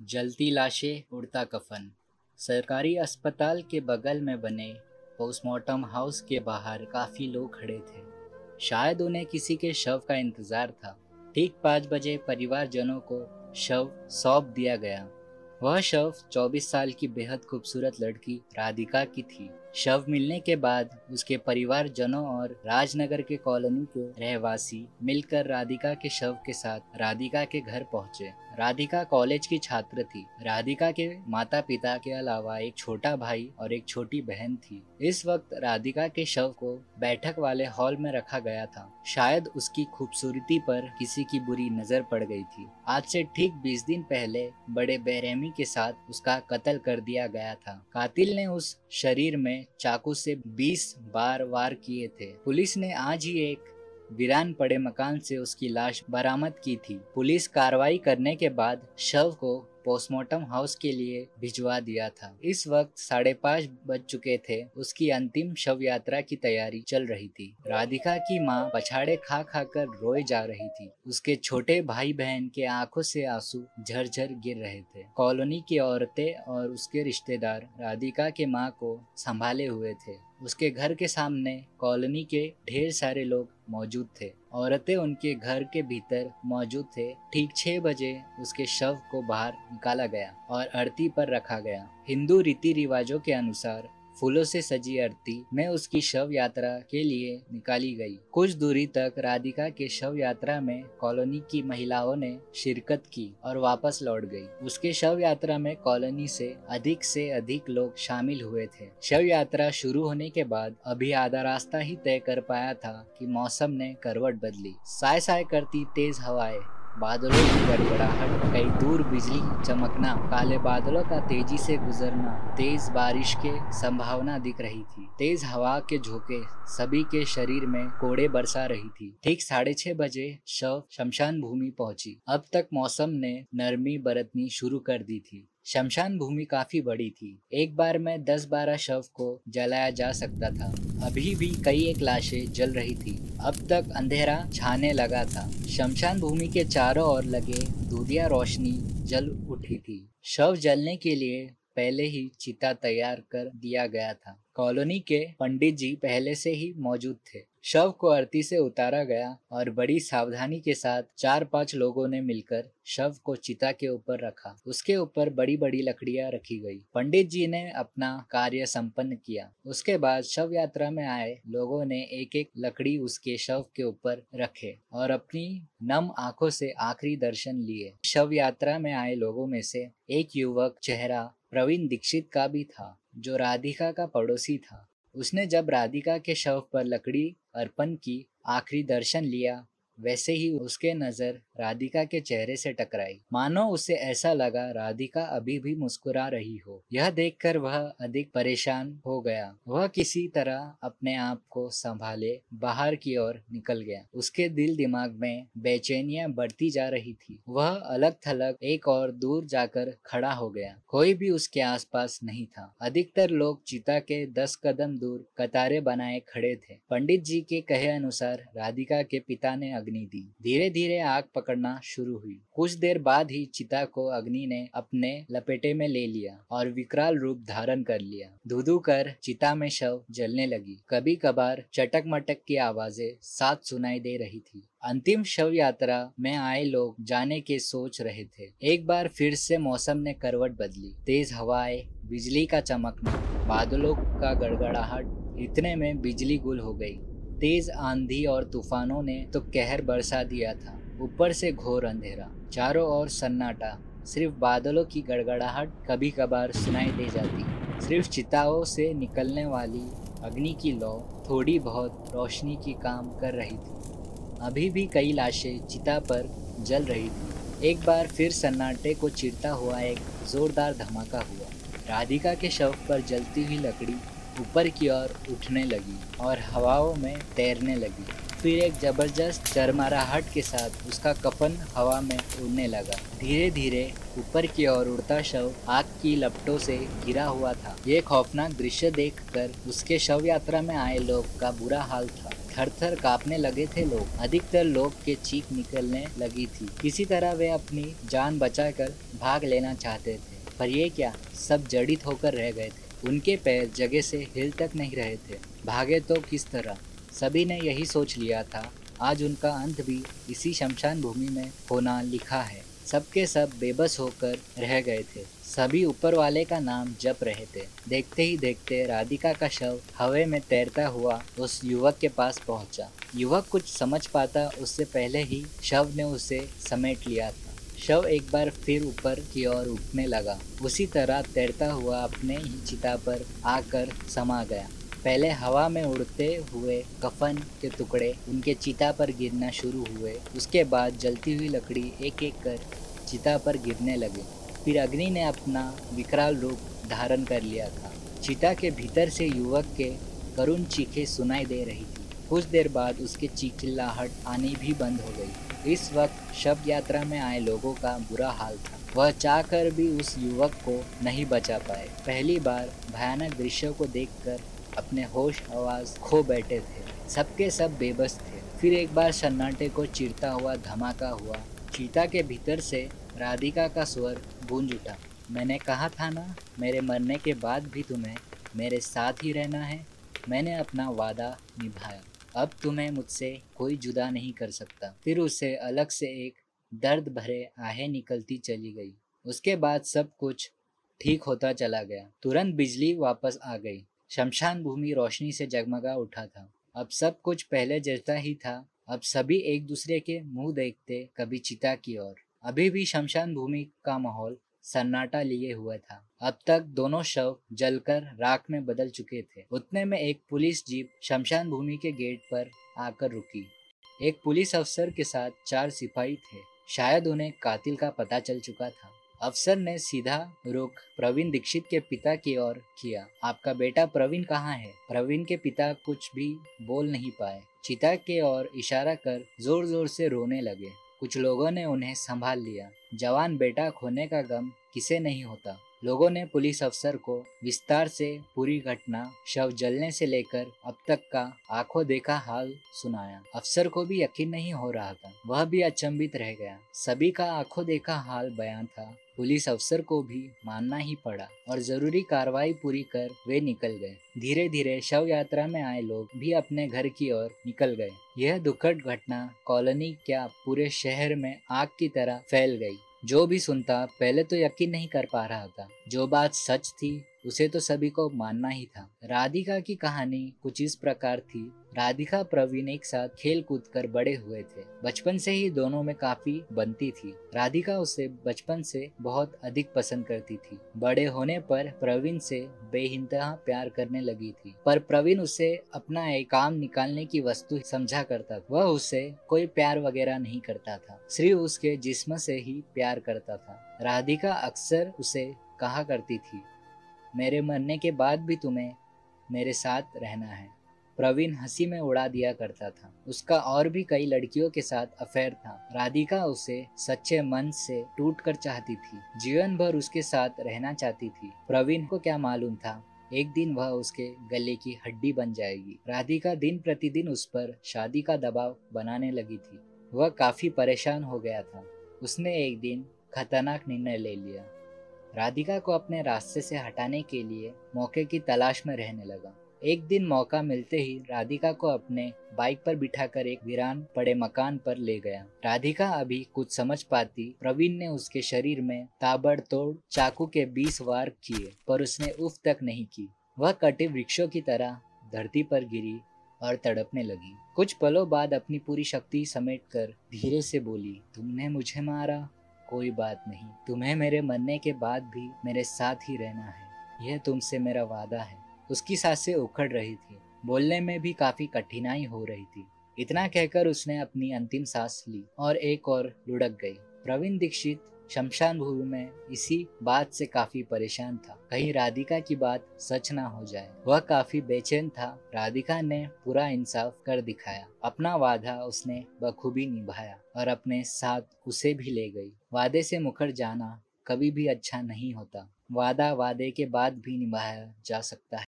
जलती लाशें, उड़ता कफन। सरकारी अस्पताल के बगल में बने पोस्टमार्टम हाउस के बाहर काफ़ी लोग खड़े थे। शायद उन्हें किसी के शव का इंतज़ार था। ठीक पाँच बजे परिवारजनों को शव सौंप दिया गया। वह शव 24 साल की बेहद खूबसूरत लड़की राधिका की थी। शव मिलने के बाद उसके परिवारजनों और राजनगर के कॉलोनी के रहवासी मिलकर राधिका के शव के साथ राधिका के घर पहुँचे। राधिका कॉलेज की छात्र थी। राधिका के माता पिता के अलावा एक छोटा भाई और एक छोटी बहन थी। इस वक्त राधिका के शव को बैठक वाले हॉल में रखा गया था। शायद उसकी खूबसूरती पर किसी की बुरी नज़र पड़ गई थी। आज से ठीक 20 दिन पहले बड़े बेरहमी के साथ उसका कत्ल कर दिया गया था। कातिल ने उस शरीर में चाकू से 20 बार वार किए थे। पुलिस ने आज ही एक वीरान पड़े मकान से उसकी लाश बरामद की थी। पुलिस कार्रवाई करने के बाद शव को पोस्टमार्टम हाउस के लिए भिजवा दिया था। इस वक्त साढ़े पाँच बज चुके थे। उसकी अंतिम शव यात्रा की तैयारी चल रही थी। राधिका की माँ पछाड़े खा खा कर रोए जा रही थी। उसके छोटे भाई बहन के आँखों से आँसू झरझर गिर रहे थे। कॉलोनी की औरतें और उसके रिश्तेदार राधिका के माँ को संभाले हुए थे। उसके घर के सामने कॉलोनी के ढेर सारे लोग मौजूद थे। औरतें उनके घर के भीतर मौजूद थे। ठीक छह बजे उसके शव को बाहर निकाला गया और आरती पर रखा गया। हिंदू रीति रिवाजों के अनुसार फूलों से सजी आरती में उसकी शव यात्रा के लिए निकाली गई। कुछ दूरी तक राधिका के शव यात्रा में कॉलोनी की महिलाओं ने शिरकत की और वापस लौट गई। उसके शव यात्रा में कॉलोनी से अधिक से अधिक लोग शामिल हुए थे। शव यात्रा शुरू होने के बाद अभी आधा रास्ता ही तय कर पाया था कि मौसम ने करवट बदली। साय साय करती तेज हवाएँ बादलों की गड़गड़ाहट, कई दूर बिजली चमकना, काले बादलों का तेज़ी से गुजरना, तेज बारिश के संभावना दिख रही थी। तेज हवा के झोंके सभी के शरीर में कोड़े बरसा रही थी। ठीक साढ़े छह बजे शव शमशान भूमि पहुँची। अब तक मौसम ने नरमी बरतनी शुरू कर दी थी। शमशान भूमि काफ़ी बड़ी थी। एक बार में दस बारह शव को जलाया जा सकता था। अभी भी कई एक लाशें जल रही थी। अब तक अंधेरा छाने लगा था। शमशान भूमि के चारों ओर लगे दूधिया रोशनी जल उठी थी। शव जलने के लिए पहले ही चिता तैयार कर दिया गया था। कॉलोनी के पंडित जी पहले से ही मौजूद थे। शव को अर्थी से उतारा गया और बड़ी सावधानी के साथ चार पाँच लोगों ने मिलकर शव को चिता के ऊपर रखा। उसके ऊपर बड़ी बड़ी लकड़ियाँ रखी गई। पंडित जी ने अपना कार्य संपन्न किया। उसके बाद शव यात्रा में आए लोगों ने एक एक लकड़ी उसके शव के ऊपर रखे और अपनी नम आँखों से आखिरी दर्शन लिए। शव यात्रा में आए लोगों में से एक युवक चेहरा प्रवीण दीक्षित का भी था, जो राधिका का पड़ोसी था। उसने जब राधिका के शव पर लकड़ी अर्पण की, आखिरी दर्शन लिया, वैसे ही उसके नज़र राधिका के चेहरे से टकराई। मानो उसे ऐसा लगा, राधिका अभी भी मुस्कुरा रही हो। यह देखकर वह अधिक परेशान हो गया। वह किसी तरह अपने आप को संभाले, बाहर की ओर निकल गया। उसके दिल दिमाग में बेचैनियाँ बढ़ती जा रही थी। वह अलग थलग एक और दूर जाकर खड़ा हो गया। कोई भी उसके आसपास नहीं था। अधिकतर लोग चिता के दस कदम दूर कतारे बनाए खड़े थे। पंडित जी के कहे अनुसार राधिका के पिता ने अग्नि दी। धीरे धीरे आग पकड़ना शुरू हुई। कुछ देर बाद ही चिता को अग्नि ने अपने लपेटे में ले लिया और विकराल रूप धारण कर लिया। धुधु कर चिता में शव जलने लगी। कभी कभार चटक मटक की आवाज़ें साथ सुनाई दे रही थी। अंतिम शव यात्रा में आए लोग जाने के सोच रहे थे। एक बार फिर से मौसम ने करवट बदली। तेज हवाएँ, बिजली का चमकना, बादलों का गड़गड़ाहट, इतने में बिजली गुल हो गई। तेज आंधी और तूफानों ने तो कहर बरसा दिया था। ऊपर से घोर अंधेरा, चारों ओर सन्नाटा। सिर्फ़ बादलों की गड़गड़ाहट कभी कभार सुनाई दे जाती। सिर्फ़ चिताओं से निकलने वाली अग्नि की लौ थोड़ी बहुत रोशनी की काम कर रही थी। अभी भी कई लाशें चिता पर जल रही थी। एक बार फिर सन्नाटे को चिरता हुआ एक जोरदार धमाका हुआ। राधिका के शव पर जलती हुई लकड़ी ऊपर की ओर उठने लगी और हवाओं में तैरने लगी। फिर एक ज़बरदस्त चरमराहट के साथ उसका कफन हवा में उड़ने लगा। धीरे धीरे ऊपर की ओर उड़ता शव आग की लपटों से घिरा हुआ था। ये खौफनाक दृश्य देखकर उसके शव यात्रा में आए लोग का बुरा हाल था। थर थर कांपने लगे थे लोग। अधिकतर लोग के चीख निकलने लगी थी। किसी तरह वे अपनी जान बचाकर भाग लेना चाहते थे। पर ये क्या? सब जड़ित होकर रह गए थे। उनके पैर जगह से हिल तक नहीं रहे थे। भागे तो किस तरह? सभी ने यही सोच लिया था। आज उनका अंत भी इसी शमशान भूमि में होना लिखा है। सबके सब बेबस होकर रह गए थे। सभी ऊपर वाले का नाम जप रहे थे। देखते ही देखते राधिका का शव हवे में तैरता हुआ उस युवक के पास पहुँचा। युवक कुछ समझ पाता उससे पहले ही शव ने उसे समेट लिया था। शव एक बार फिर ऊपर की ओर उठने लगा। उसी तरह तैरता हुआ अपने ही चिता पर आकर समा गया। पहले हवा में उड़ते हुए कफन के टुकड़े उनके चिता पर गिरना शुरू हुए। उसके बाद जलती हुई लकड़ी एक एक कर चिता पर गिरने लगे। फिर अग्नि ने अपना विकराल रूप धारण कर लिया था। चिता के भीतर से युवक के करुण चीखे सुनाई दे रही थी। कुछ देर बाद उसके चीख चिल्लाहट आनी भी बंद हो गई। इस वक्त शव यात्रा में आए लोगों का बुरा हाल था। वह चाहकर भी उस युवक को नहीं बचा पाए। पहली बार भयानक दृश्यों को देखकर अपने होश आवाज़ खो बैठे थे। सबके सब बेबस थे। फिर एक बार सन्नाटे को चिरता हुआ, धमाका हुआ। चीता के भीतर से राधिका का स्वर गूंज उठा। मैंने कहा था ना, मेरे मरने के बाद भी तुम्हें मेरे साथ ही रहना है। मैंने अपना वादा निभाया। अब तुम्हें मुझसे कोई जुदा नहीं कर सकता। फिर उसे अलग से एक दर्द भरे आहें निकलती चली गई। उसके बाद सब कुछ ठीक होता चला गया। तुरंत बिजली वापस आ गई। शमशान भूमि रोशनी से जगमगा उठा था। अब सब कुछ पहले जैसा ही था। अब सभी एक दूसरे के मुँह देखते कभी चिता की ओर। अभी भी शमशान भूमि का माहौल सन्नाटा लिए हुआ था। अब तक दोनों शव जलकर राख में बदल चुके थे। उतने में एक पुलिस जीप शमशान भूमि के गेट पर आकर रुकी। एक पुलिस अफसर के साथ चार सिपाही थे। शायद उन्हें कातिल का पता चल चुका था। अफसर ने सीधा रुख प्रवीण दीक्षित के पिता की ओर किया। आपका बेटा प्रवीण कहाँ है? प्रवीण के पिता कुछ भी बोल नहीं पाए। चिता के ओर इशारा कर ज़ोर ज़ोर से रोने लगे। कुछ लोगों ने उन्हें संभाल लिया। जवान बेटा खोने का गम किसे नहीं होता। लोगों ने पुलिस अफसर को विस्तार से पूरी घटना, शव जलने से लेकर अब तक का आँखों देखा हाल सुनाया। अफसर को भी यकीन नहीं हो रहा था। वह भी अचंभित रह गया। सभी का आँखों देखा हाल बयान था। पुलिस अफसर को भी मानना ही पड़ा और ज़रूरी कार्रवाई पूरी कर वे निकल गए। धीरे धीरे शव यात्रा में आए लोग भी अपने घर की ओर निकल गए। यह दुखद घटना कॉलोनी क्या पूरे शहर में आग की तरह फैल गई। जो भी सुनता, पहले तो यकीन नहीं कर पा रहा था। जो बात सच थी उसे तो सभी को मानना ही था। राधिका की कहानी कुछ इस प्रकार थी। राधिका, प्रवीण एक साथ खेल कूद कर बड़े हुए थे। बचपन से ही दोनों में काफ़ी बनती थी। राधिका उसे बचपन से बहुत अधिक पसंद करती थी। बड़े होने पर प्रवीण से बेहिंतहा प्यार करने लगी थी। पर प्रवीण उसे अपना एक काम निकालने की वस्तु समझा करता वह उसे कोई प्यार वगैरह नहीं करता था। श्री उसके जिस्म से ही प्यार करता था। राधिका अक्सर उसे कहा करती थी मेरे मरने के बाद भी तुम्हें मेरे साथ रहना है। प्रवीण हँसी में उड़ा दिया करता था। उसका और भी कई लड़कियों के साथ अफेयर था। राधिका उसे सच्चे मन से टूट कर चाहती थी। जीवन भर उसके साथ रहना चाहती थी। प्रवीण को क्या मालूम था? एक दिन वह उसके गले की हड्डी बन जाएगी। राधिका दिन प्रतिदिन उस पर शादी का दबाव बनाने लगी थी। वह काफ़ी परेशान हो गया था। उसने एक दिन खतरनाक निर्णय ले लिया। राधिका को अपने रास्ते से हटाने के लिए मौके की तलाश में रहने लगा। एक दिन मौका मिलते ही राधिका को अपने बाइक पर बिठाकर एक वीरान पड़े मकान पर ले गया। राधिका अभी कुछ समझ पाती, प्रवीण ने उसके शरीर में ताबड़तोड़ चाकू के बीस वार किए, पर उसने उफ तक नहीं की। वह कटे वृक्षों की तरह धरती पर गिरी और तड़पने लगी। कुछ पलों बाद अपनी पूरी शक्ति समेटकर धीरे से बोली, तुमने मुझे मारा कोई बात नहीं। तुम्हें मेरे मरने के बाद भी मेरे साथ ही रहना है। यह तुमसे मेरा वादा है। उसकी साँसें उखड़ रही थी। बोलने में भी काफ़ी कठिनाई हो रही थी। इतना कहकर उसने अपनी अंतिम सांस ली और एक और लुढ़क गई। प्रवीण दीक्षित शमशान भूमि में इसी बात से काफ़ी परेशान था। कहीं राधिका की बात सच ना हो जाए, वह काफ़ी बेचैन था। राधिका ने पूरा इंसाफ कर दिखाया। अपना वादा उसने बखूबी निभाया और अपने साथ उसे भी ले गई। वादे से मुखर जाना कभी भी अच्छा नहीं होता। वादा वादे के बाद भी निभाया जा सकता है।